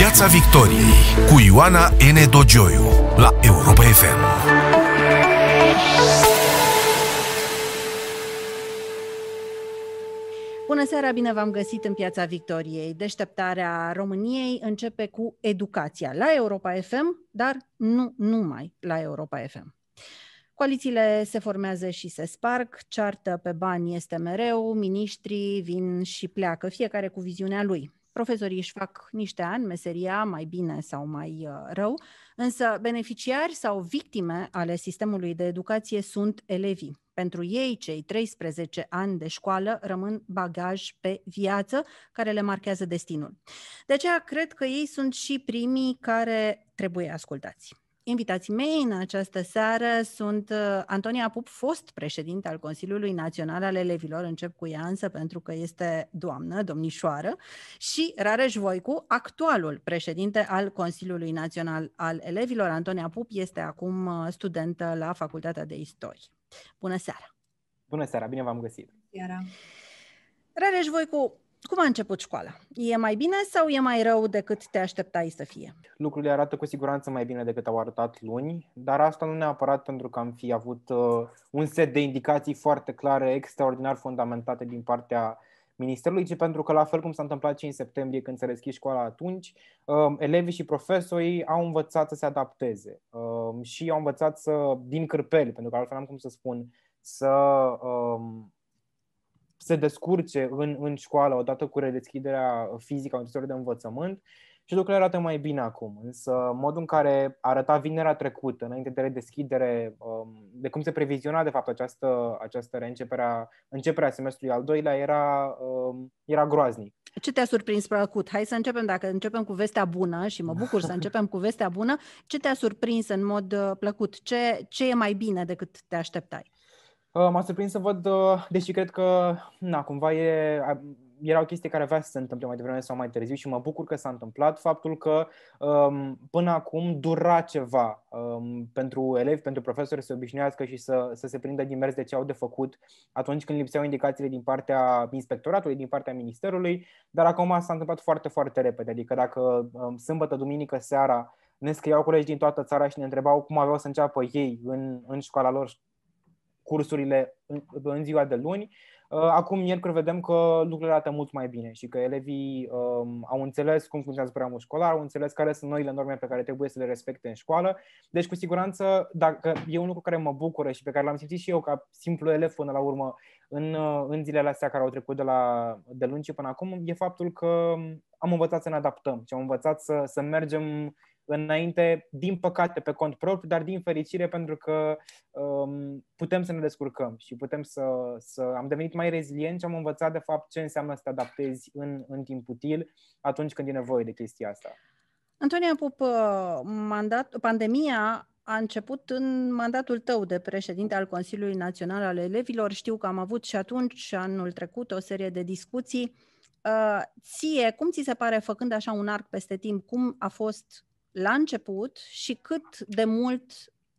Piața Victoriei cu Ioana N. Dogioiu la Europa FM. Bună seara, bine v-am găsit în Piața Victoriei. Deșteptarea României începe cu educația la Europa FM, dar nu numai la Europa FM. Coalițiile se formează și se sparg, ceartă pe bani este mereu, miniștrii vin și pleacă, fiecare cu viziunea lui. Profesorii își fac niște ani, meseria mai bine sau mai uh, rău, însă beneficiari sau victime ale sistemului de educație sunt elevii. Pentru ei, cei 13 ani de școală rămân bagaj pe viață care le marchează destinul. De aceea, cred că ei sunt și primii care trebuie ascultați. Invitații mei în această seară sunt uh, Antonia Pup, fost președinte al Consiliului Național al Elevilor, încep cu ea însă pentru că este doamnă, domnișoară, și Rareș Voicu, actualul președinte al Consiliului Național al Elevilor. Antonia Pup este acum uh, studentă la Facultatea de Istorie. Bună seara! Bună seara, bine v-am găsit! Seara. Rareș Voicu, cum a început școala? E mai bine sau e mai rău decât te așteptai să fie? Lucrurile arată cu siguranță mai bine decât au arătat luni, dar asta nu neapărat pentru că am fi avut uh, un set de indicații foarte clare, extraordinar fundamentate din partea Ministerului, ci pentru că, la fel cum s-a întâmplat și în septembrie când se deschis școala atunci, uh, elevii și profesorii au învățat să se adapteze uh, și au învățat să, din cârpeli, pentru că altfel am cum să spun, să uh, se descurce în, în școală odată cu redeschiderea fizică a unităților de învățământ și lucrurile arată mai bine acum. Însă modul în care arăta vinerea trecută, înainte de redeschidere, um, de cum se previziona de fapt această, această reîncepere a, începerea semestrului al doilea, era, um, era groaznic. Ce te-a surprins plăcut? Hai să începem, dacă începem cu vestea bună și mă bucur să începem cu vestea bună, ce te-a surprins în mod uh, plăcut? Ce, ce e mai bine decât te așteptai? Uh, m-a surprins să văd, uh, deși cred că, na, cumva e, era o chestie care avea să se întâmple mai devreme sau mai târziu și mă bucur că s-a întâmplat faptul că um, până acum dura ceva um, pentru elevi, pentru profesori să se obișnuiască și să, să se prindă din mers de ce au de făcut atunci când lipseau indicațiile din partea inspectoratului, din partea ministerului, dar acum s-a întâmplat foarte, foarte repede. Adică dacă um, sâmbătă, duminică, seara ne scriau colegi din toată țara și ne întrebau cum aveau să înceapă ei în, în școala lor cursurile în, în ziua de luni. Uh, acum, miercuri, vedem că lucrurile arată mult mai bine și că elevii um, au înțeles cum funcționează programul școlar, au înțeles care sunt noile norme pe care trebuie să le respecte în școală. Deci, cu siguranță, dacă e un lucru care mă bucură și pe care l-am simțit și eu ca simplu elev până la urmă în, uh, în zilele astea care au trecut de, la, de luni și până acum, e faptul că am învățat să ne adaptăm și am învățat să, să mergem înainte, din păcate, pe cont propriu, dar din fericire pentru că um, putem să ne descurcăm și putem să, să... Am devenit mai rezilient și am învățat, de fapt, ce înseamnă să te adaptezi în, în timp util atunci când e nevoie de chestia asta. Antonia Pup, uh, mandat, pandemia a început în mandatul tău de președinte al Consiliului Național al Elevilor. Știu că am avut și atunci, anul trecut, o serie de discuții. Uh, ție, cum ți se pare, făcând așa un arc peste timp, cum a fost la început și cât de mult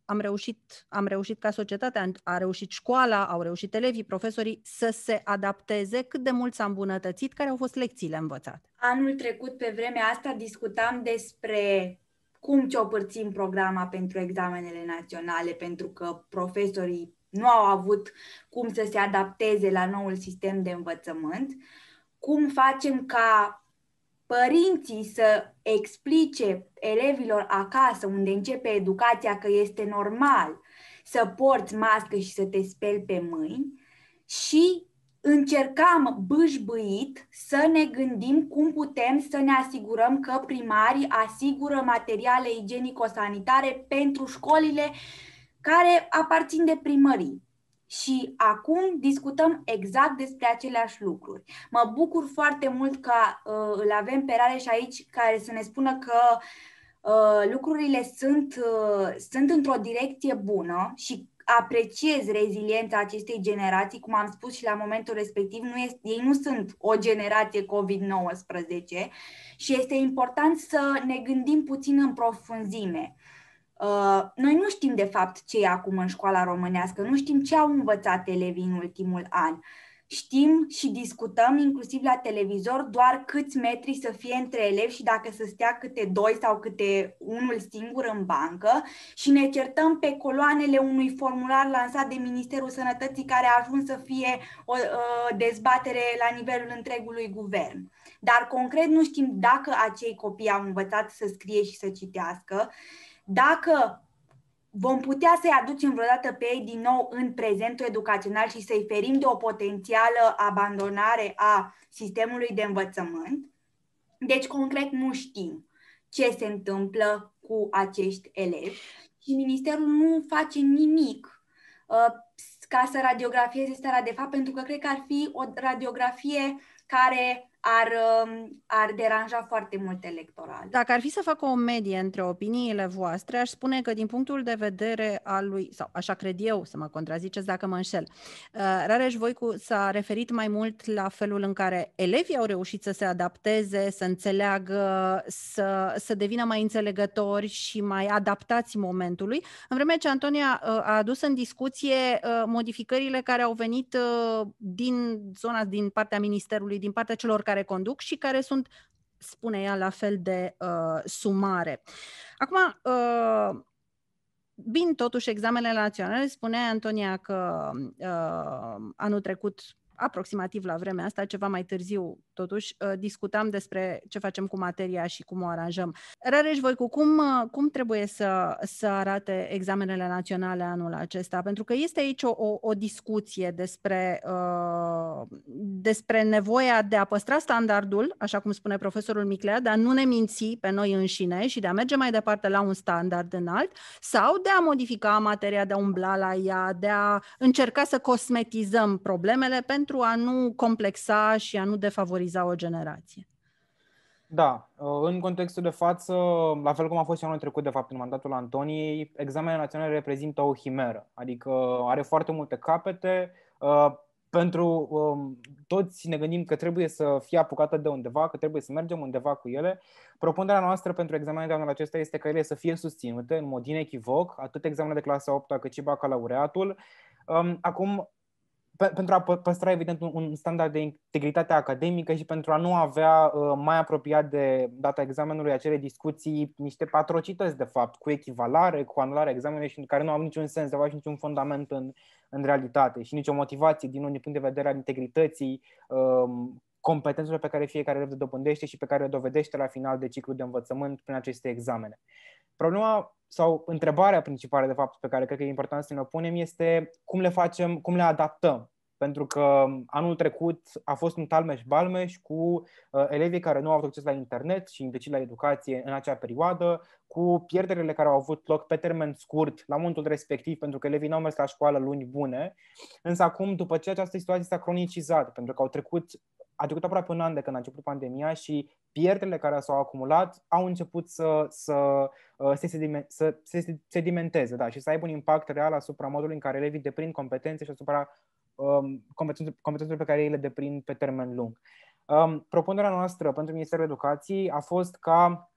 am reușit, am reușit ca societatea, a reușit școala, au reușit elevii, profesorii să se adapteze, cât de mult s-a îmbunătățit, care au fost lecțiile învățate. Anul trecut, pe vremea asta, discutam despre cum ciopărțim programa pentru examenele naționale, pentru că profesorii nu au avut cum să se adapteze la noul sistem de învățământ, cum facem ca părinții să explice elevilor acasă, unde începe educația, că este normal să porți mască și să te speli pe mâini și încercam bâșbâit să ne gândim cum putem să ne asigurăm că primarii asigură materiale igienico-sanitare pentru școlile care aparțin de primării. Și acum discutăm exact despre aceleași lucruri. Mă bucur foarte mult că uh, îl avem pe Rareș aici care să ne spună că uh, lucrurile sunt, uh, sunt într-o direcție bună și apreciez reziliența acestei generații, cum am spus și la momentul respectiv, nu este, ei nu sunt o generație COVID-19 și este important să ne gândim puțin în profunzime. Uh, noi nu știm de fapt ce e acum în școala românească, nu știm ce au învățat elevii în ultimul an. Știm și discutăm inclusiv la televizor doar câți metri să fie între elevi și dacă să stea câte doi sau câte unul singur în bancă și ne certăm pe coloanele unui formular lansat de Ministerul Sănătății care a ajuns să fie o uh, dezbatere la nivelul întregului guvern. Dar concret nu știm dacă acei copii au învățat să scrie și să citească, dacă vom putea să-i aducem vreodată pe ei din nou în prezentul educațional și să-i ferim de o potențială abandonare a sistemului de învățământ. Deci, concret, nu știm ce se întâmplă cu acești elevi și Ministerul nu face nimic uh, ca să radiografieze starea de fapt, pentru că cred că ar fi o radiografie care ar, um, ar deranja foarte mult electoral. Dacă ar fi să fac o medie între opiniile voastre, aș spune că din punctul de vedere al lui, sau așa cred eu, să mă contraziceți dacă mă înșel, uh, Rareș Voicu s-a referit mai mult la felul în care elevii au reușit să se adapteze, să înțeleagă, să, să devină mai înțelegători și mai adaptați momentului, în vreme ce Antonia uh, a adus în discuție uh, modificările care au venit din zona, din partea Ministerului, din partea celor care care conduc și care sunt, spune ea, la fel de uh, sumare. Acum, uh, Bine, totuși, examenele naționale, spunea Antonia că uh, anul trecut aproximativ la vremea asta, ceva mai târziu, totuși, uh, discutam despre ce facem cu materia și cum o aranjăm. Rareș, voi cu cum, uh, cum trebuie să, să arate examenele naționale anul acesta? Pentru că este aici o, o, o discuție despre, uh, despre nevoia de a păstra standardul, așa cum spune profesorul Miclea, de a nu ne minți pe noi înșine și de a merge mai departe la un standard înalt, sau de a modifica materia, de a umbla la ea, de a încerca să cosmetizăm problemele pentru pentru a nu complexa și a nu defavoriza o generație. Da, în contextul de față, la fel cum a fost și anul trecut, de fapt, în mandatul Antoniei, examenele naționale reprezintă o himeră, adică are foarte multe capete. Uh, pentru um, toți ne gândim că trebuie să fie apucată de undeva, că trebuie să mergem undeva cu ele. Propunerea noastră pentru examenele de anul acesta este ca ele să fie susținute în mod inechivoc, atât examenele de clasa 8 cât și bacalaureatul. Um, acum, pentru a păstra, evident, un standard de integritate academică și pentru a nu avea uh, mai apropiat de data examenului acele discuții, niște atrocități, de fapt, cu echivalare, cu anularea examenului și care nu au niciun sens, de fapt, și niciun fundament în, în realitate și nicio motivație din un punct de vedere al integrității, um, competențelor pe care fiecare elev le dobândește și pe care le dovedește la final de ciclu de învățământ prin aceste examene. Problema sau întrebarea principală, de fapt, pe care cred că e important să ne o punem este cum le facem, cum le adaptăm pentru că anul trecut a fost un talmeș-balmeș cu uh, elevii care nu au avut acces la internet și indecid la educație în acea perioadă, cu pierderile care au avut loc pe termen scurt la momentul respectiv, pentru că elevii nu au mers la școală luni bune. Însă acum, după ce această situație s-a cronicizat, pentru că au trecut a trecut aproape un an de când a început pandemia și pierderile care s-au acumulat au început să, să, uh, să, se, să se sedimenteze da, și să aibă un impact real asupra modului în care elevii deprind competențe și asupra um, competențele pe care ei le deprind pe termen lung. Um, propunerea noastră pentru Ministerul Educației a fost ca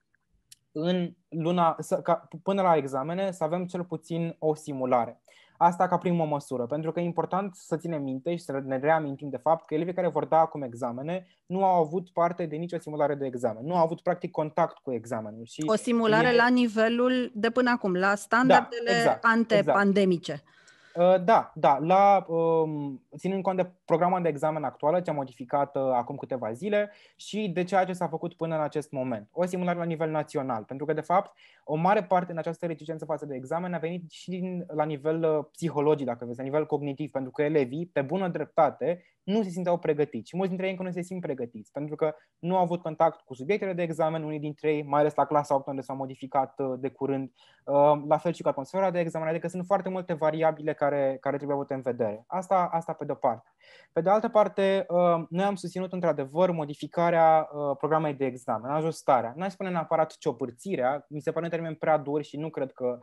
în luna, să, ca, până la examene să avem cel puțin o simulare. Asta ca primă măsură, pentru că e important să ținem minte și să ne reamintim de fapt că elevii care vor da acum examene nu au avut parte de nicio simulare de examen, nu au avut practic contact cu examenul. Și o simulare e... la nivelul de până acum, la standardele da, exact, antepandemice. Exact. Uh, da, da. La, um, ținând cont de programa de examen actuală, ce a modificat uh, acum câteva zile și de ceea ce s-a făcut până în acest moment. O simulare la nivel național, pentru că, de fapt, o mare parte din această reticență față de examen a venit și din, la nivel uh, psihologic, dacă vezi, la nivel cognitiv, pentru că elevii, pe bună dreptate, nu se simțeau pregătiți. Și mulți dintre ei încă nu se simt pregătiți, pentru că nu au avut contact cu subiectele de examen, unii dintre ei, mai ales la clasa 8, unde s-au modificat uh, de curând, uh, la fel și cu atmosfera de examen, adică sunt foarte multe variabile care, care trebuie avute în vedere. Asta, asta pe de-o parte. Pe de altă parte, uh, noi am susținut într-adevăr modificarea programei de examen, ajustarea. Nu ai spune neapărat ciopărțirea, mi se pare un termen prea dur și nu cred că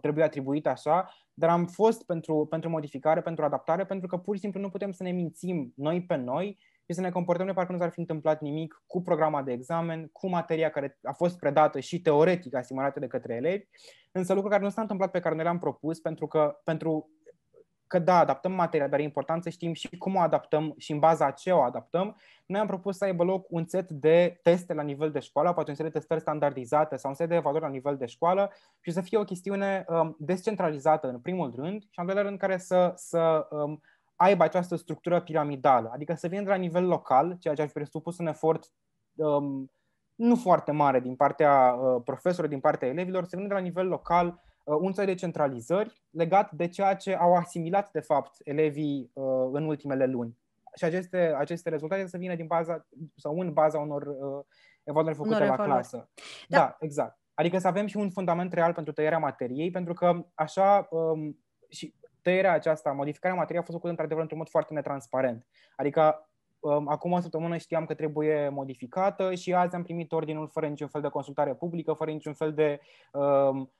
trebuie atribuit așa, dar am fost pentru, pentru modificare, pentru adaptare, pentru că pur și simplu nu putem să ne mințim noi pe noi și să ne comportăm de parcă nu s-ar fi întâmplat nimic cu programa de examen, cu materia care a fost predată și teoretic asimilată de către elevi, însă lucruri care nu s-a întâmplat pe care noi le-am propus, pentru că pentru că da, adaptăm materia, dar e important să știm și cum o adaptăm și în baza a ce o adaptăm. Noi am propus să aibă loc un set de teste la nivel de școală, poate un set de testări standardizate sau un set de evaluări la nivel de școală și să fie o chestiune um, descentralizată în primul rând și în al doilea rând care să, să um, aibă această structură piramidală, adică să vină de la nivel local, ceea ce ar fi presupus un efort um, nu foarte mare din partea uh, profesorilor, din partea elevilor, să vină de la nivel local uh, un soi de centralizări legat de ceea ce au asimilat, de fapt, elevii uh, în ultimele luni. Și aceste, aceste rezultate să vină din baza sau în baza unor uh, evaluări făcute unor la evaluări. clasă. Da. da, exact. Adică să avem și un fundament real pentru tăierea materiei, pentru că așa um, și tăierea aceasta, modificarea materiei a fost făcută într-adevăr într-un mod foarte netransparent. Adică um, acum o săptămână știam că trebuie modificată și azi am primit ordinul fără niciun fel de consultare publică, fără niciun fel de um,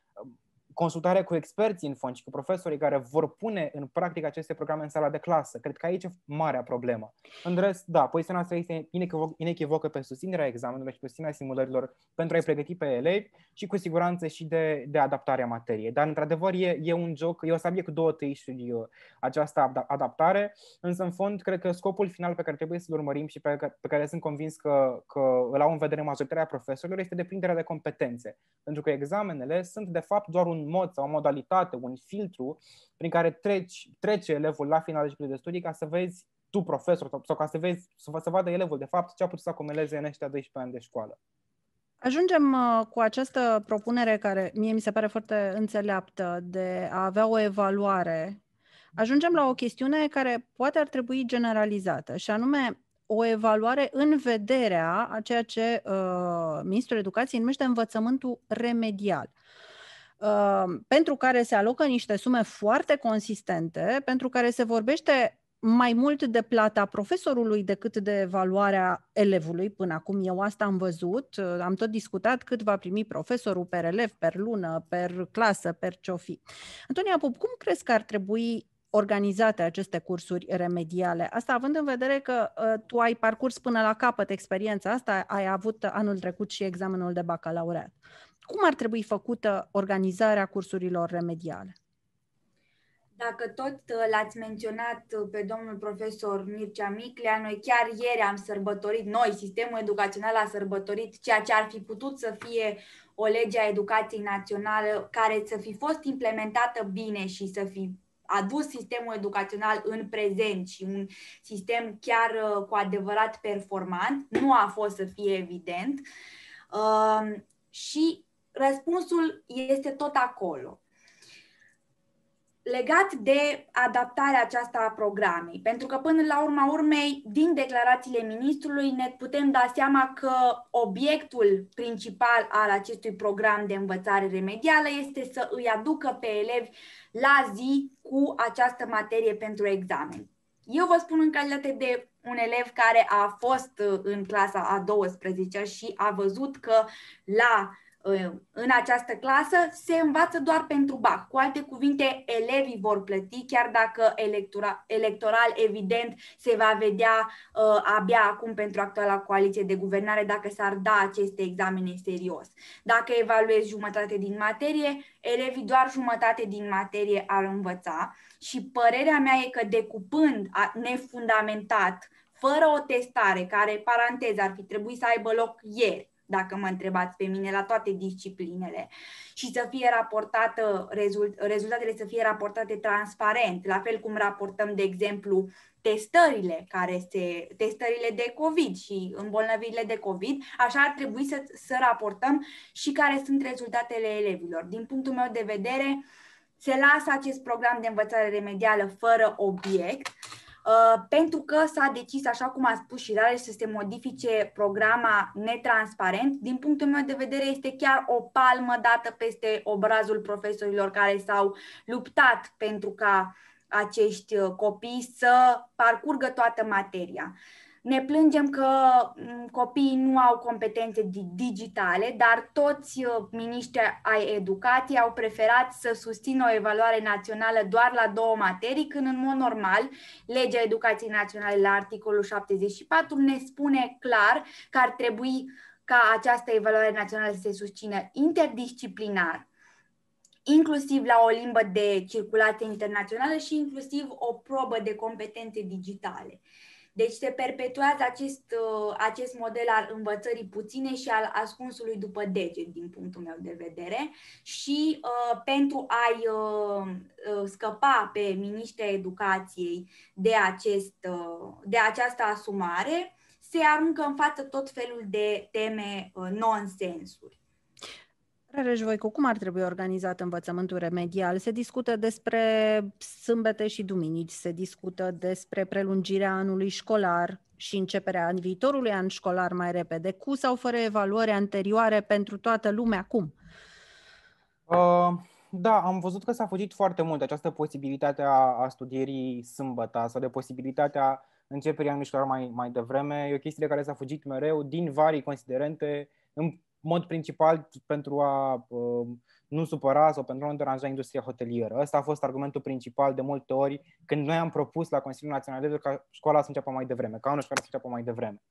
consultare cu experții în fond și cu profesorii care vor pune în practică aceste programe în sala de clasă. Cred că aici e marea problemă. În rest, da, poziția noastră este inechivocă pe susținerea examenelor și pe susținerea simulărilor pentru a-i pregăti pe elevi și cu siguranță și de, de adaptarea materiei. Dar, într-adevăr, e, e un joc, e o sabie cu două tăișuri uh, această adaptare, însă, în fond, cred că scopul final pe care trebuie să-l urmărim și pe care, pe care sunt convins că, că îl au în vedere majoritatea profesorilor este deprinderea de competențe. Pentru că examenele sunt, de fapt, doar un mod sau o modalitate, un filtru prin care treci, trece elevul la finalul ciclului de studii ca să vezi tu, profesor, sau, sau ca să vezi, să, să vadă elevul, de fapt, ce a putut să acomeleze în ăștia 12 ani de școală. Ajungem uh, cu această propunere care mie mi se pare foarte înțeleaptă de a avea o evaluare. Ajungem la o chestiune care poate ar trebui generalizată și anume o evaluare în vederea a ceea ce uh, Ministrul Educației numește învățământul remedial. Uh, Ehm, pentru care se alocă niște sume foarte consistente, pentru care se vorbește mai mult de plata profesorului decât de evaluarea elevului. Până acum eu asta am văzut, am tot discutat cât va primi profesorul per elev, per lună, per clasă, per ce fi. Antonia Pup, cum crezi că ar trebui organizate aceste cursuri remediale? Asta având în vedere că uh, tu ai parcurs până la capăt experiența asta, ai avut anul trecut și examenul de bacalaureat. Cum ar trebui făcută organizarea cursurilor remediale? Dacă tot uh, l-ați menționat uh, pe domnul profesor Mircea Miclea, noi chiar ieri am sărbătorit, noi, sistemul educațional a sărbătorit ceea ce ar fi putut să fie o lege a educației naționale care să fi fost implementată bine și să fi adus sistemul educațional în prezent și un sistem chiar uh, cu adevărat performant. Nu a fost să fie evident. Uh, și răspunsul este tot acolo. Legat de adaptarea aceasta a programei, pentru că până la urma urmei, din declarațiile ministrului, ne putem da seama că obiectul principal al acestui program de învățare remedială este să îi aducă pe elevi la zi cu această materie pentru examen. Eu vă spun în calitate de un elev care a fost în clasa a 12 și a văzut că la în această clasă se învață doar pentru BAC. Cu alte cuvinte, elevii vor plăti, chiar dacă electora, electoral, evident, se va vedea uh, abia acum pentru actuala coaliție de guvernare dacă s-ar da aceste examene serios. Dacă evaluezi jumătate din materie, elevii doar jumătate din materie ar învăța și părerea mea e că decupând nefundamentat, fără o testare, care, paranteză, ar fi trebuit să aibă loc ieri, dacă mă întrebați pe mine, la toate disciplinele. Și să fie raportată, rezult, rezultatele să fie raportate transparent, la fel cum raportăm, de exemplu, testările care se, testările de COVID și îmbolnăvirile de COVID, așa ar trebui să, să raportăm și care sunt rezultatele elevilor. Din punctul meu de vedere, se lasă acest program de învățare remedială fără obiect. Uh, pentru că s-a decis, așa cum a spus și Rareș, să se modifice programa netransparent. Din punctul meu de vedere, este chiar o palmă dată peste obrazul profesorilor care s-au luptat pentru ca acești uh, copii să parcurgă toată materia. Ne plângem că mm, copiii nu au competențe digitale, dar toți uh, miniștri ai educației au preferat să susțină o evaluare națională doar la două materii, când în mod normal legea educației naționale la articolul 74 ne spune clar că ar trebui ca această evaluare națională să se susțină interdisciplinar inclusiv la o limbă de circulație internațională și inclusiv o probă de competențe digitale. Deci se perpetuează acest, uh, acest model al învățării puține și al ascunsului după deget, din punctul meu de vedere. Și uh, pentru a-i uh, uh, scăpa pe miniștrii educației de, acest, uh, de această asumare, se aruncă în față tot felul de teme uh, nonsensuri. Rareș Voicu, cum ar trebui organizat învățământul remedial? Se discută despre sâmbete și duminici, se discută despre prelungirea anului școlar și începerea viitorului an școlar mai repede, cu sau fără evaluări anterioare pentru toată lumea, cum? Uh, da, am văzut că s-a fugit foarte mult această posibilitate a, a studierii sâmbătă sau de posibilitatea începerii anului școlar mai, mai devreme. E o chestie de care s-a fugit mereu din vari considerente, în mod principal pentru a uh, nu supăra sau pentru a nu deranja industria hotelieră. Ăsta a fost argumentul principal de multe ori când noi am propus la Consiliul Național de ca școala să înceapă mai devreme, ca anul școala să înceapă mai devreme.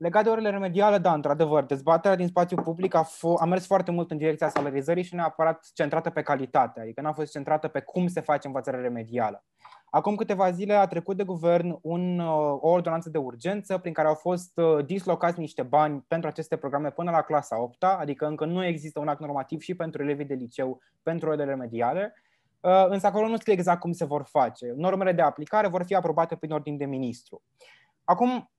Legat de orele remediale, da, într-adevăr, dezbaterea din spațiu public a, f- a mers foarte mult în direcția salarizării și neapărat centrată pe calitate, adică n-a fost centrată pe cum se face învățarea remedială. Acum câteva zile a trecut de guvern un, uh, o ordonanță de urgență prin care au fost uh, dislocați niște bani pentru aceste programe până la clasa 8 adică încă nu există un act normativ și pentru elevii de liceu pentru orele remediale, uh, însă acolo nu scrie exact cum se vor face. Normele de aplicare vor fi aprobate prin ordin de ministru. Acum,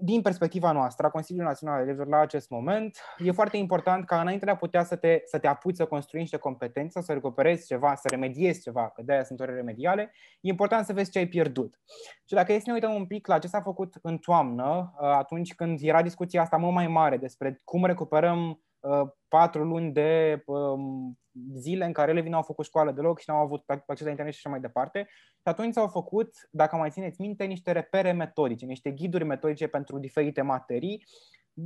din perspectiva noastră, a Consiliului Național de Elevilor la acest moment, e foarte important ca înainte de a putea să te, să te apuci să construi niște competențe, să recuperezi ceva, să remediezi ceva, că de-aia sunt ore remediale, e important să vezi ce ai pierdut. Și dacă e să ne uităm un pic la ce s-a făcut în toamnă, atunci când era discuția asta mult mai mare despre cum recuperăm Uh, patru luni de um, zile în care elevii nu au făcut școală deloc și nu au avut acces la internet și așa mai departe. Și atunci s-au făcut, dacă mai țineți minte, niște repere metodice, niște ghiduri metodice pentru diferite materii,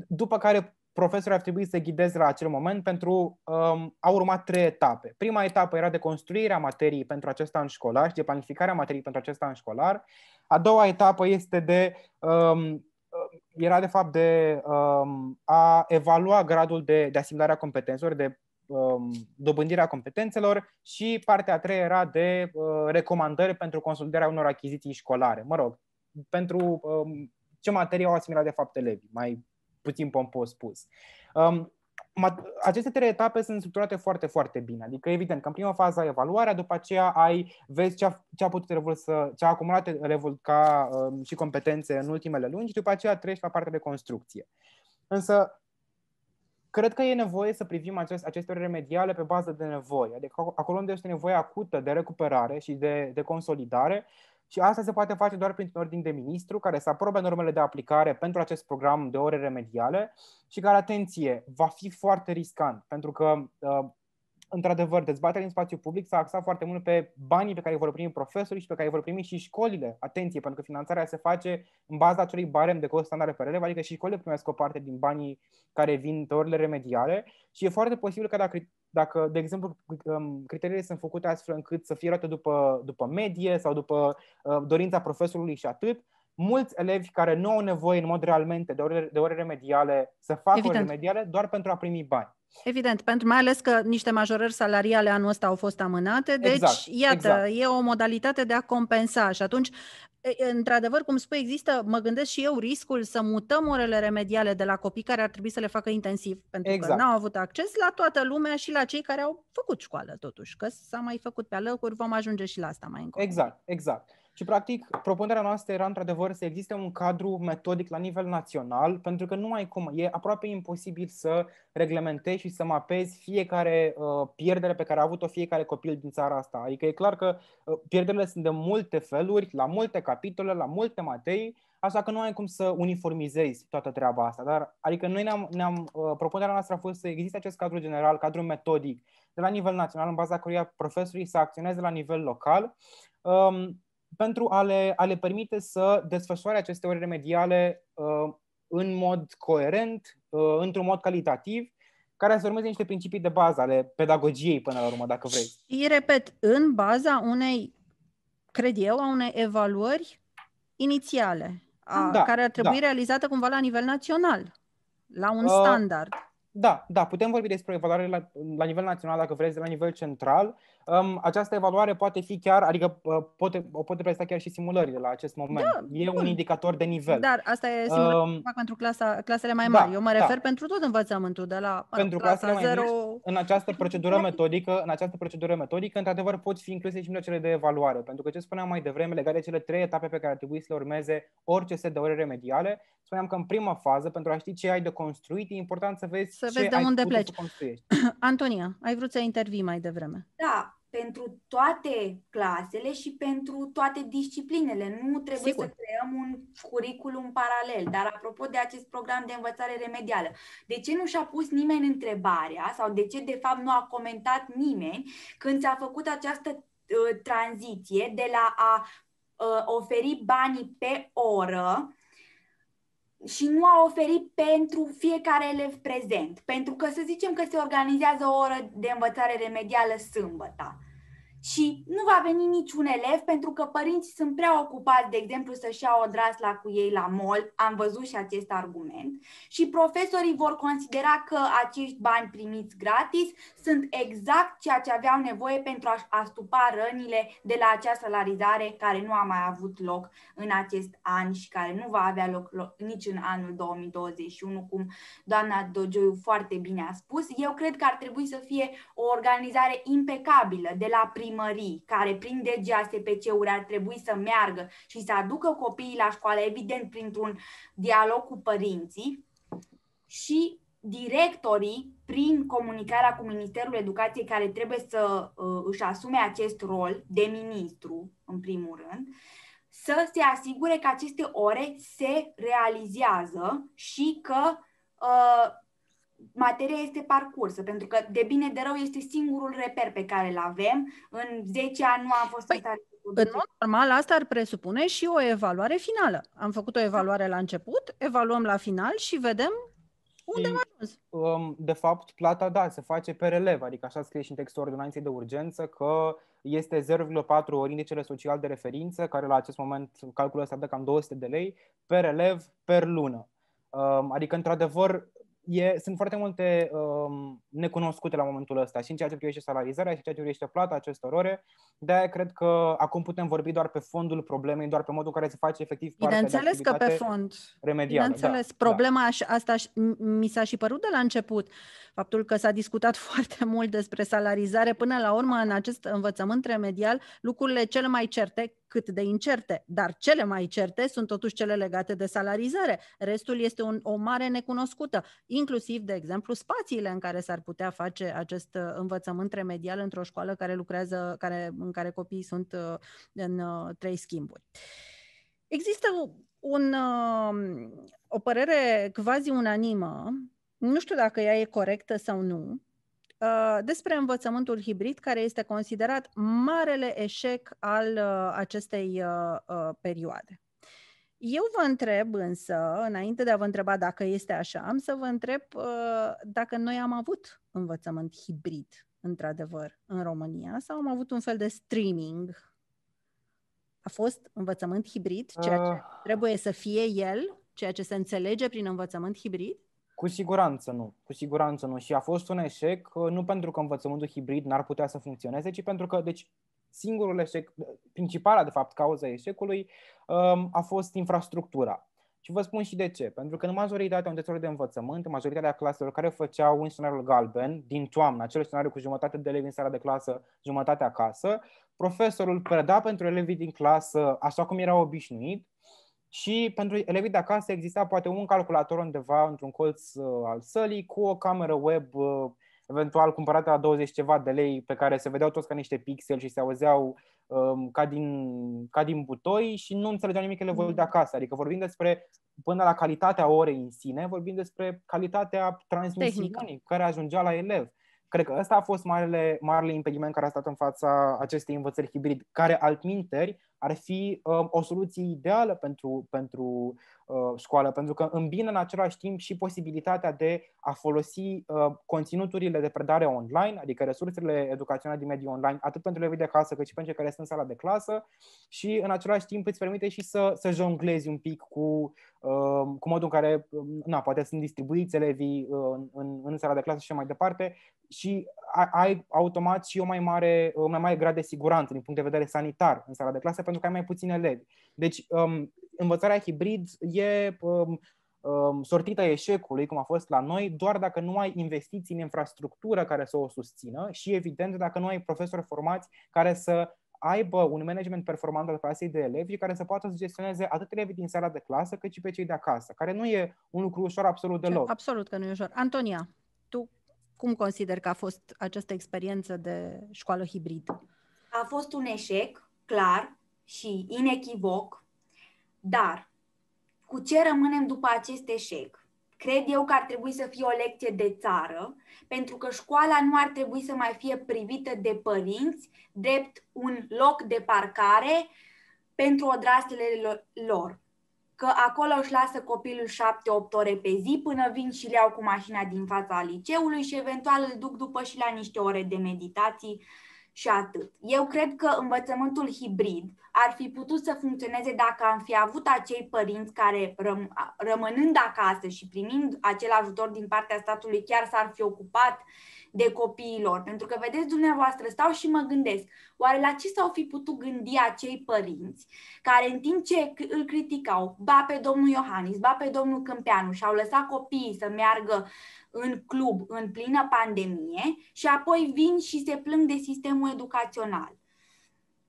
după care profesorii ar trebui să ghideze la acel moment pentru um, a urma trei etape. Prima etapă era de construirea materiei pentru acest an școlar și de planificarea materiei pentru acest an școlar. A doua etapă este de um, era de fapt de um, a evalua gradul de, de asimilare a competențelor, de um, dobândirea competențelor și partea a treia era de uh, recomandări pentru consolidarea unor achiziții școlare. Mă rog, pentru um, ce materie au asimilat de fapt elevii, mai puțin pompos spus. Um, aceste trei etape sunt structurate foarte, foarte bine. Adică, evident, că în prima fază ai evaluarea, după aceea ai, vezi ce a, ce a putut elevul să, ce a acumulat elevul ca um, și competențe în ultimele luni și după aceea treci la partea de construcție. Însă, cred că e nevoie să privim acest, aceste ore remediale pe bază de nevoie. Adică acolo unde este nevoie acută de recuperare și de, de consolidare, și asta se poate face doar printr-un ordin de ministru care să aprobe normele de aplicare pentru acest program de ore remediale și care, atenție, va fi foarte riscant, pentru că uh, într-adevăr, dezbaterea în spațiu public s-a axat foarte mult pe banii pe care îi vor primi profesorii și pe care îi vor primi și școlile. Atenție, pentru că finanțarea se face în baza acelui barem de cost standard pe elev, adică și școlile primesc o parte din banii care vin pe orele remediale și e foarte posibil că dacă, dacă de exemplu, um, criteriile sunt făcute astfel încât să fie luate după, după medie sau după uh, dorința profesorului și atât, mulți elevi care nu au nevoie în mod realmente de ore, de ore remediale să facă Evident. ore remediale doar pentru a primi bani. Evident, pentru mai ales că niște majorări salariale anul ăsta au fost amânate, deci, exact, iată, exact. e o modalitate de a compensa și atunci, într-adevăr, cum spui, există, mă gândesc și eu, riscul să mutăm orele remediale de la copii care ar trebui să le facă intensiv, pentru exact. că n-au avut acces la toată lumea și la cei care au făcut școală, totuși, că s-a mai făcut pe alăcuri, vom ajunge și la asta mai încolo. Exact, exact. Și, practic, propunerea noastră era, într-adevăr, să existe un cadru metodic la nivel național, pentru că nu ai cum, e aproape imposibil să reglementezi și să mapezi fiecare uh, pierdere pe care a avut-o fiecare copil din țara asta. Adică e clar că uh, pierderile sunt de multe feluri, la multe capitole, la multe materii, așa că nu ai cum să uniformizezi toată treaba asta. Dar, adică noi ne-am, ne-am uh, propunerea noastră a fost să existe acest cadru general, cadru metodic, de la nivel național, în baza căruia profesorii să acționeze la nivel local. Um, pentru a le, a le permite să desfășoare aceste ore remediale uh, în mod coerent, uh, într-un mod calitativ, care să urmeze niște principii de bază ale pedagogiei până la urmă, dacă vrei. Și repet, în baza unei, cred eu, a unei evaluări inițiale, a, da, care ar trebui da. realizată cumva la nivel național, la un uh, standard. Da, da, putem vorbi despre evaluare la, la nivel național, dacă vreți, la nivel central. Um, această evaluare poate fi chiar, adică uh, poate, o poate presta chiar și simulările la acest moment. Da, e bun. un indicator de nivel. Dar asta e simularea Um, fac pentru clasa, clasele mai da, mari. Eu mă da. refer pentru tot învățământul, de la mă rog, pentru clasa clasele mai 0... mici, în această procedură metodică, în această procedură metodică, într-adevăr, pot fi incluse și mijloacele de evaluare. Pentru că ce spuneam mai devreme, legat de cele trei etape pe care ar trebui să le urmeze orice set de ore remediale, spuneam că în prima fază, pentru a ști ce ai de construit, e important să vezi Să ce vezi de ai unde putut pleci. să construiești. Antonia, ai vrut să intervii mai devreme. Da, pentru toate clasele și pentru toate disciplinele. Nu trebuie Sigur. să creăm un curriculum paralel. Dar apropo de acest program de învățare remedială, de ce nu și-a pus nimeni întrebarea sau de ce de fapt nu a comentat nimeni când s-a făcut această uh, tranziție de la a uh, oferi banii pe oră și nu a oferit pentru fiecare elev prezent. Pentru că să zicem că se organizează o oră de învățare remedială sâmbătă. Și nu va veni niciun elev pentru că părinții sunt prea ocupați, de exemplu, să-și iau o drasla cu ei la mall, am văzut și acest argument, și profesorii vor considera că acești bani primiți gratis sunt exact ceea ce aveau nevoie pentru a astupa rănile de la acea salarizare care nu a mai avut loc în acest an și care nu va avea loc, loc nici în anul 2021, cum doamna Dogioiu foarte bine a spus. Eu cred că ar trebui să fie o organizare impecabilă de la primării, care prin DGASPC-uri ar trebui să meargă și să aducă copiii la școală, evident, printr-un dialog cu părinții și directorii, prin comunicarea cu Ministerul Educației, care trebuie să uh, își asume acest rol de ministru, în primul rând, să se asigure că aceste ore se realizează și că uh, materia este parcursă, pentru că de bine de rău este singurul reper pe care îl avem. În 10 ani nu am fost Păi, în stare să În producem. mod normal, asta ar presupune și o evaluare finală. Am făcut o evaluare la început, evaluăm la final și vedem unde Și, am ajuns. um, de fapt, plata, da, se face per elev, adică așa scrie și în textul ordonanței de urgență că este 0,4 ori indicele social de referință, care la acest moment calculul ăsta dă cam 200 de lei, per elev, per lună. Um, adică, într-adevăr, e, sunt foarte multe um, necunoscute la momentul ăsta și în ceea ce privește salarizarea și în ceea ce privește plata acestor ore. De-aia cred că acum putem vorbi doar pe fondul problemei, doar pe modul în care se face efectiv partea de Bineînțeles că pe activitate fond. remedială. Bineînțeles, da, problema aș- asta aș- m- mi s-a și părut de la început. Faptul că s-a discutat foarte mult despre salarizare, până la urmă, în acest învățământ remedial, lucrurile cele mai certe, cât de incerte, dar cele mai certe sunt totuși cele legate de salarizare. Restul este un, o mare necunoscută, inclusiv, de exemplu, spațiile în care s-ar putea face acest uh, învățământ remedial într-o școală care lucrează, care, în care copiii sunt uh, în uh, trei schimburi. Există un, uh, o părere quasi unanimă, nu știu dacă ea e corectă sau nu, uh, despre învățământul hibrid, care este considerat marele eșec al uh, acestei uh, uh, perioade. Eu vă întreb însă, înainte de a vă întreba dacă este așa, am să vă întreb uh, dacă noi am avut învățământ hibrid, într-adevăr, în România, sau am avut un fel de streaming. A fost învățământ hibrid, ceea ce Uh. trebuie să fie el, ceea ce se înțelege prin învățământ hibrid? Cu siguranță nu. Cu siguranță nu. Și a fost un eșec uh, nu pentru că învățământul hibrid n-ar putea să funcționeze, ci pentru că, deci, singurul eșec, principala, de fapt, cauza eșecului um, a fost infrastructura. Și vă spun și de ce. Pentru că în majoritatea unităților de învățământ, în majoritatea claselor care făceau un scenariul galben din toamnă, acel scenariu cu jumătate de elevi în sala de clasă, jumătate acasă, profesorul preda pentru elevii din clasă așa cum era obișnuit și pentru elevii de acasă exista poate un calculator undeva într-un colț uh, al sălii cu o cameră web uh, eventual cumpărată la 20 ceva de lei pe care se vedeau toți ca niște pixeli și se auzeau um, ca, din, ca din butoi și nu înțelegeau nimic elevul de acasă. Adică vorbim despre, până la calitatea orei în sine, vorbim despre calitatea transmisiunii Tehnică. care ajungea la elev. Cred că ăsta a fost marele, marele impediment care a stat în fața acestei învățări hibrid, care altminteri ar fi um, o soluție ideală pentru, pentru uh, școală, pentru că îmbină în același timp și posibilitatea de a folosi uh, conținuturile de predare online, adică resursele educaționale din mediul online, atât pentru elevii de casă cât și pentru cei care sunt în sala de clasă și în același timp îți permite și să, să jonglezi un pic cu, uh, cu modul în care um, na, poate sunt distribuiți elevii uh, în, în, în sala de clasă și mai departe și ai automat și o mai mare, o mai mare grad de siguranță din punct de vedere sanitar în sala de clasă pentru că ai mai puțini elevi. Deci um, învățarea hibrid e um, um, sortită eșecului, cum a fost la noi, doar dacă nu ai investiții în infrastructură care să o susțină și, evident, dacă nu ai profesori formați care să aibă un management performant al clasei de elevi care să poată să gestioneze atât elevii din sala de clasă cât și pe cei de acasă, care nu e un lucru ușor absolut deloc. Absolut că nu e ușor. Antonia, tu cum consider că a fost această experiență de școală hibrid? A fost un eșec, clar și inechivoc, dar cu ce rămânem după acest eșec? Cred eu că ar trebui să fie o lecție de țară, pentru că școala nu ar trebui să mai fie privită de părinți drept un loc de parcare pentru odrastele lor că acolo își lasă copilul 7-8 ore pe zi până vin și le iau cu mașina din fața liceului și eventual îl duc după și la niște ore de meditații și atât. Eu cred că învățământul hibrid ar fi putut să funcționeze dacă am fi avut acei părinți care, răm- rămânând acasă și primind acel ajutor din partea statului, chiar s-ar fi ocupat de copiilor. Pentru că, vedeți, dumneavoastră, stau și mă gândesc, oare la ce s-au fi putut gândi acei părinți care în timp ce îl criticau, ba pe domnul Iohannis, ba pe domnul Câmpeanu și au lăsat copiii să meargă în club în plină pandemie și apoi vin și se plâng de sistemul educațional.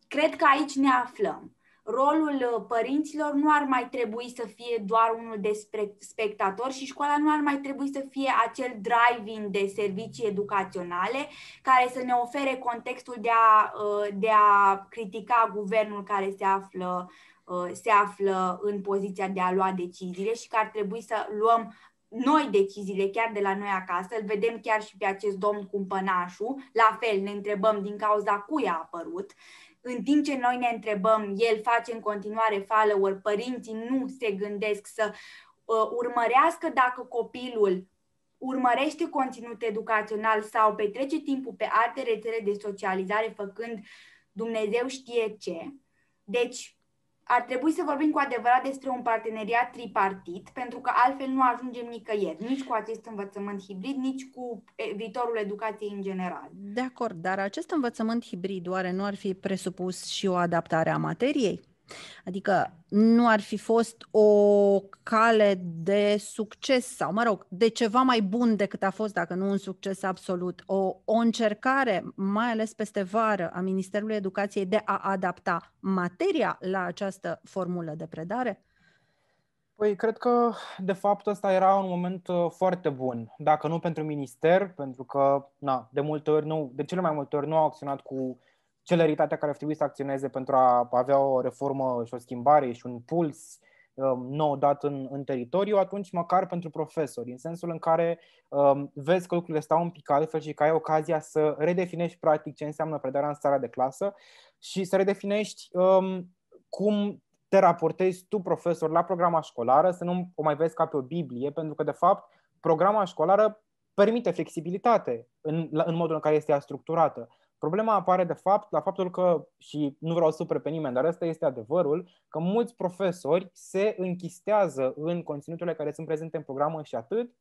Cred că aici ne aflăm rolul uh, părinților nu ar mai trebui să fie doar unul de spectator și școala nu ar mai trebui să fie acel driving de servicii educaționale care să ne ofere contextul de a, uh, de a critica guvernul care se află, uh, se află în poziția de a lua deciziile și că ar trebui să luăm noi deciziile chiar de la noi acasă, îl vedem chiar și pe acest domn cumpănașul, la fel ne întrebăm din cauza cui a apărut în timp ce noi ne întrebăm, el face în continuare follower, părinții nu se gândesc să uh, urmărească dacă copilul urmărește conținut educațional sau petrece timpul pe alte rețele de socializare făcând Dumnezeu știe ce. Deci, ar trebui să vorbim cu adevărat despre un parteneriat tripartit, pentru că altfel nu ajungem nicăieri, nici cu acest învățământ hibrid, nici cu viitorul educației în general. De acord, dar acest învățământ hibrid oare nu ar fi presupus și o adaptare a materiei? Adică nu ar fi fost o cale de succes sau, mă rog, de ceva mai bun decât a fost, dacă nu un succes absolut, o, o încercare, mai ales peste vară, a Ministerului Educației de a adapta materia la această formulă de predare? Păi, cred că, de fapt, ăsta era un moment uh, foarte bun. Dacă nu pentru minister, pentru că, na, de multe ori nu, de cele mai multe ori nu au acționat cu celeritatea care ar trebui să acționeze pentru a avea o reformă și o schimbare și un puls um, nou dat în, în teritoriu, atunci măcar pentru profesori, în sensul în care um, vezi că lucrurile stau un pic altfel și că ai ocazia să redefinești practic ce înseamnă predarea în starea de clasă și să redefinești um, cum te raportezi tu, profesor, la programa școlară, să nu o mai vezi ca pe o Biblie, pentru că, de fapt, programa școlară permite flexibilitate în, în modul în care este structurată. Problema apare de fapt la faptul că, și nu vreau să supere pe nimeni, dar ăsta este adevărul, că mulți profesori se închistează în conținuturile care sunt prezente în programă și atât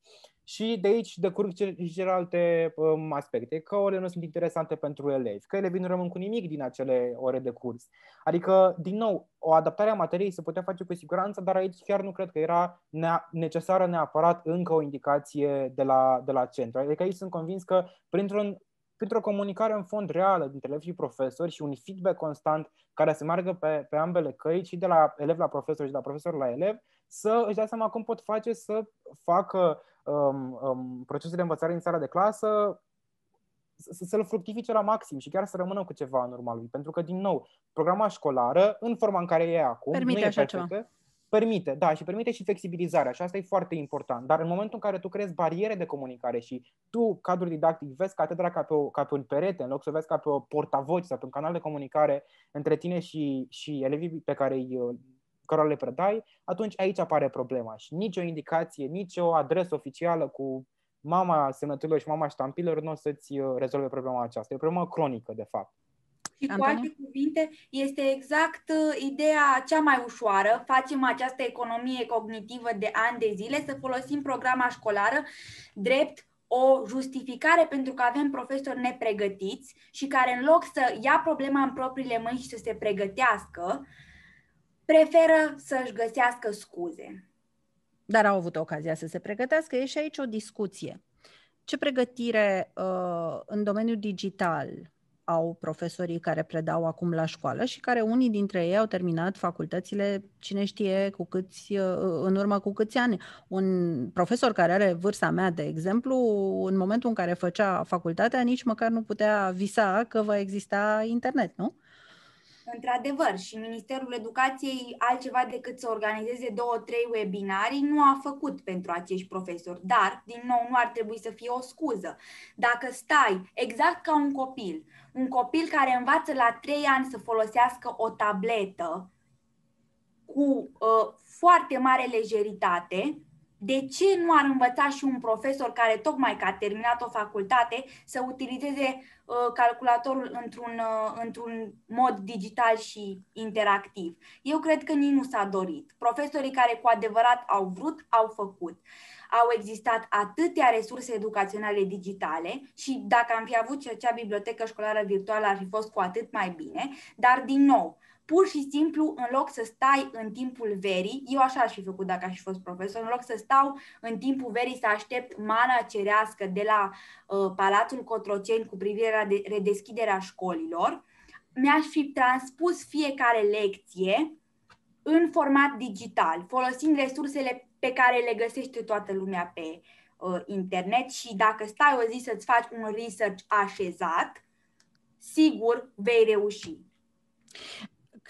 și de aici decurg celelalte um, aspecte, că orele nu sunt interesante pentru elevi, că elevii nu rămân cu nimic din acele ore de curs. Adică, din nou, o adaptare a materiei se putea face cu siguranță, dar aici chiar nu cred că era necesară neapărat încă o indicație de la, de la centru. Adică aici sunt convins că printr-un printr-o comunicare în fond reală dintre elevi și profesori și un feedback constant care să meargă pe, pe ambele căi, și de la elev la profesor și de la profesor la elev, să își dea seama cum pot face să facă um, um, procesul de învățare în țara de clasă să, să-l fructifice la maxim și chiar să rămână cu ceva în urma lui. Pentru că, din nou, programa școlară, în forma în care e acum, Permite nu e așa perfectă, ceva. Permite, da, și permite și flexibilizarea și asta e foarte important. Dar în momentul în care tu creezi bariere de comunicare și tu, cadrul didactic, vezi catedra ca pe, o, ca pe un perete, în loc să o vezi ca pe o portavoce sau pe un canal de comunicare între tine și, și elevii pe care îi, cărora le predai, atunci aici apare problema și nicio indicație, nicio adresă oficială cu mama semnăturilor și mama ștampilor nu o să-ți uh, rezolve problema aceasta. E o problemă cronică, de fapt. Și cu alte cuvinte, este exact uh, ideea cea mai ușoară. Facem această economie cognitivă de ani de zile, să folosim programa școlară drept o justificare pentru că avem profesori nepregătiți și care în loc să ia problema în propriile mâini și să se pregătească, preferă să-și găsească scuze. Dar au avut ocazia să se pregătească. E și aici o discuție. Ce pregătire uh, în domeniul digital au profesorii care predau acum la școală și care unii dintre ei au terminat facultățile, cine știe, cu câți, uh, în urmă cu câți ani. Un profesor care are vârsta mea, de exemplu, în momentul în care făcea facultatea, nici măcar nu putea visa că va exista internet, nu? Într-adevăr, și Ministerul Educației, altceva decât să organizeze două, trei webinarii, nu a făcut pentru acești profesori. Dar, din nou, nu ar trebui să fie o scuză. Dacă stai exact ca un copil, un copil care învață la trei ani să folosească o tabletă cu uh, foarte mare lejeritate, de ce nu ar învăța și un profesor care tocmai că a terminat o facultate să utilizeze uh, calculatorul într-un, uh, într-un mod digital și interactiv? Eu cred că nici nu s-a dorit. Profesorii care cu adevărat au vrut, au făcut. Au existat atâtea resurse educaționale digitale și dacă am fi avut acea bibliotecă școlară virtuală ar fi fost cu atât mai bine, dar din nou, pur și simplu, în loc să stai în timpul verii, eu așa aș fi făcut dacă aș fi fost profesor, în loc să stau în timpul verii să aștept mana cerească de la uh, Palatul Cotroceni cu privire la de- redeschiderea școlilor, mi-aș fi transpus fiecare lecție în format digital, folosind resursele pe care le găsește toată lumea pe uh, internet și dacă stai o zi să-ți faci un research așezat, sigur vei reuși.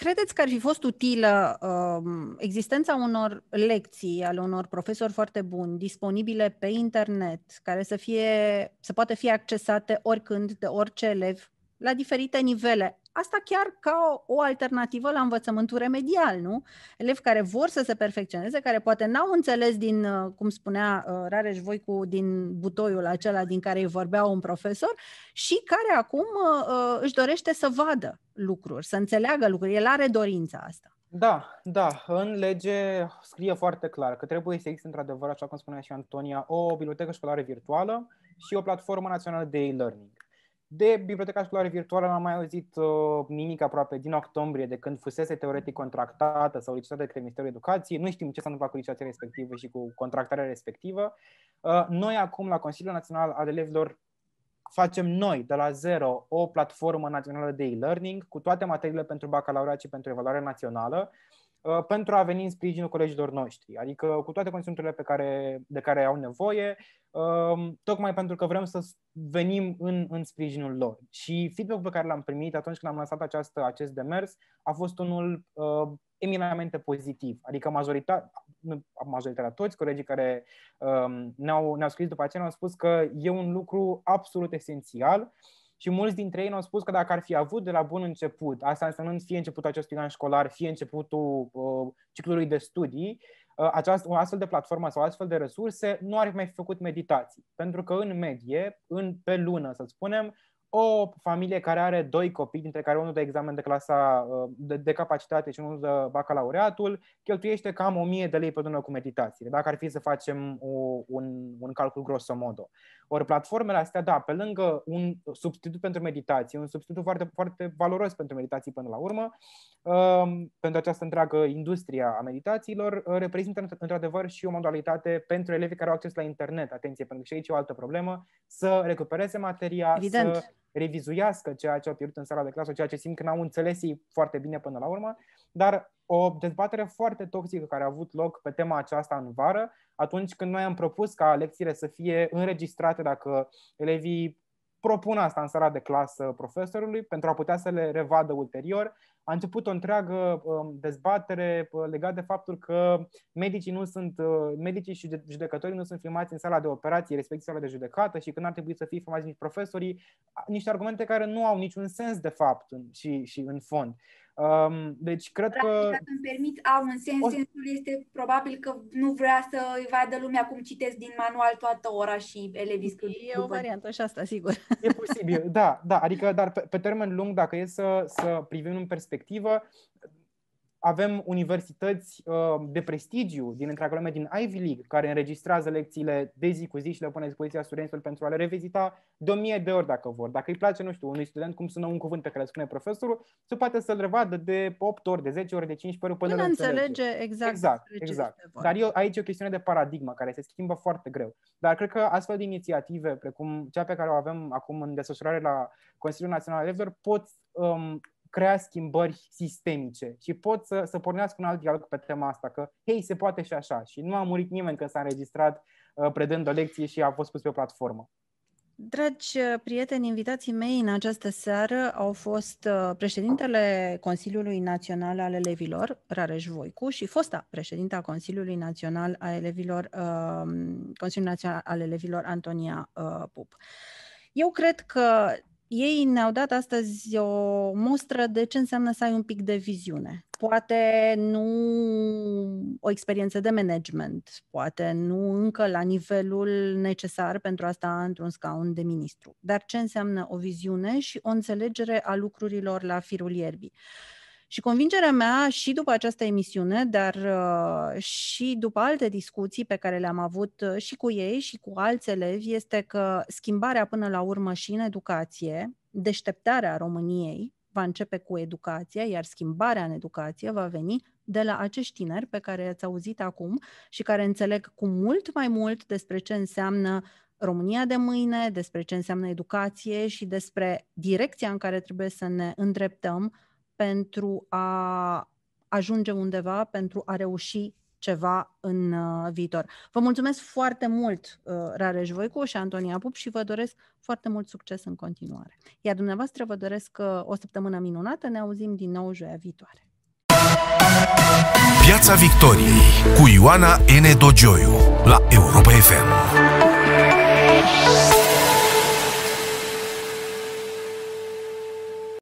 Credeți că ar fi fost utilă uh, existența unor lecții ale unor profesori foarte buni, disponibile pe internet, care să, fie, să poată fi accesate oricând de orice elev, la diferite nivele, asta chiar ca o, o alternativă la învățământul remedial, nu? Elevi care vor să se perfecționeze, care poate n-au înțeles din, uh, cum spunea uh, Rareș Voicu, din butoiul acela din care îi vorbea un profesor și care acum uh, uh, își dorește să vadă lucruri, să înțeleagă lucruri. El are dorința asta. Da, da. În lege scrie foarte clar că trebuie să existe, într-adevăr, așa cum spunea și Antonia, o bibliotecă școlară virtuală și o platformă națională de e-learning. De biblioteca școlară virtuală n-am mai auzit uh, nimic aproape din octombrie, de când fusese teoretic contractată sau licitată de către Ministerul Educației. Nu știm ce s-a întâmplat cu licitația respectivă și cu contractarea respectivă. Uh, noi acum, la Consiliul Național al Elevilor, facem noi, de la zero, o platformă națională de e-learning cu toate materiile pentru bacalaureat și pentru evaluare națională, uh, pentru a veni în sprijinul colegilor noștri, adică cu toate conținuturile pe care, de care au nevoie, Um, tocmai pentru că vrem să venim în, în sprijinul lor. Și feedback-ul pe care l-am primit atunci când am lansat această, acest demers a fost unul uh, eminamente pozitiv. Adică majoritatea, majoritatea toți colegii care um, ne-au, ne-au scris după aceea ne-au spus că e un lucru absolut esențial și mulți dintre ei ne-au spus că dacă ar fi avut de la bun început, asta însemnând fie începutul acestui an școlar, fie începutul uh, ciclului de studii, Uh, această, o astfel de platformă sau astfel de resurse nu ar fi mai făcut meditații. Pentru că în medie, în, pe lună, să spunem, o familie care are doi copii, dintre care unul de examen de clasa uh, de, de capacitate și unul de bacalaureatul, cheltuiește cam 1000 de lei pe lună cu meditațiile, dacă ar fi să facem o, un, un calcul grosomodo. Ori platformele astea, da, pe lângă un substitut pentru meditație, un substitut foarte, foarte valoros pentru meditații până la urmă, um, pentru această întreagă industrie a meditațiilor, uh, reprezintă într-adevăr și o modalitate pentru elevii care au acces la internet. Atenție, pentru că și aici e o altă problemă, să recupereze materia, Evident. să revizuiască ceea ce au pierdut în sala de clasă, ceea ce simt că n-au înțeles ei foarte bine până la urmă, dar o dezbatere foarte toxică care a avut loc pe tema aceasta în vară, atunci când noi am propus ca lecțiile să fie înregistrate dacă elevii propun asta în sala de clasă profesorului pentru a putea să le revadă ulterior. A început o întreagă um, dezbatere uh, legată de faptul că medicii, nu sunt, uh, medicii și judecătorii nu sunt filmați în sala de operații, respectiv sala de judecată și când ar trebui să fie filmați nici profesorii, niște argumente care nu au niciun sens de fapt și, și în fond. Um, deci, cred Practic, că... Dacă îmi permit, au un sens. O... Sensul este probabil că nu vrea să îi vadă lumea cum citesc din manual toată ora și elevii scriu. E o variantă și asta, sigur. E posibil, da, da. Adică, dar pe, pe termen lung, dacă e să, să privim în perspectivă, avem universități uh, de prestigiu din întreaga lume, din Ivy League, care înregistrează lecțiile de zi cu zi și le pune la dispoziția studenților pentru a le revizita de o mie de ori dacă vor. Dacă îi place, nu știu, unui student cum sună un cuvânt pe care îl spune profesorul, se poate să-l revadă de 8 ori, de 10 ori, de 15 ori până, până înțelege. înțelege exact. Exact, exact. Dar eu, aici e o chestiune de paradigmă care se schimbă foarte greu. Dar cred că astfel de inițiative, precum cea pe care o avem acum în desfășurare la Consiliul Național Elevilor, pot um, crea schimbări sistemice și pot să, să pornească un alt dialog pe tema asta, că, hei, se poate și așa. Și nu a murit nimeni când s-a înregistrat uh, predând o lecție și a fost pus pe o platformă. Dragi uh, prieteni, invitații mei în această seară au fost uh, președintele Consiliului Național al Elevilor, Rareș Voicu, și fosta președinta Consiliului Național al Elevilor, uh, Consiliul Național al Elevilor, Antonia uh, Pup. Eu cred că ei ne-au dat astăzi o mostră de ce înseamnă să ai un pic de viziune. Poate nu o experiență de management, poate nu încă la nivelul necesar pentru a sta într-un scaun de ministru, dar ce înseamnă o viziune și o înțelegere a lucrurilor la firul ierbii. Și convingerea mea și după această emisiune, dar uh, și după alte discuții pe care le-am avut uh, și cu ei și cu alți elevi, este că schimbarea până la urmă și în educație, deșteptarea României, va începe cu educația, iar schimbarea în educație va veni de la acești tineri pe care i-ați auzit acum și care înțeleg cu mult mai mult despre ce înseamnă România de mâine, despre ce înseamnă educație și despre direcția în care trebuie să ne îndreptăm pentru a ajunge undeva, pentru a reuși ceva în uh, viitor. Vă mulțumesc foarte mult, uh, Rareș Voicu și Antonia Pup și vă doresc foarte mult succes în continuare. Iar dumneavoastră vă doresc uh, o săptămână minunată, ne auzim din nou joia viitoare. Piața Victoriei cu Ioana N. Dogioiu la Europa FM.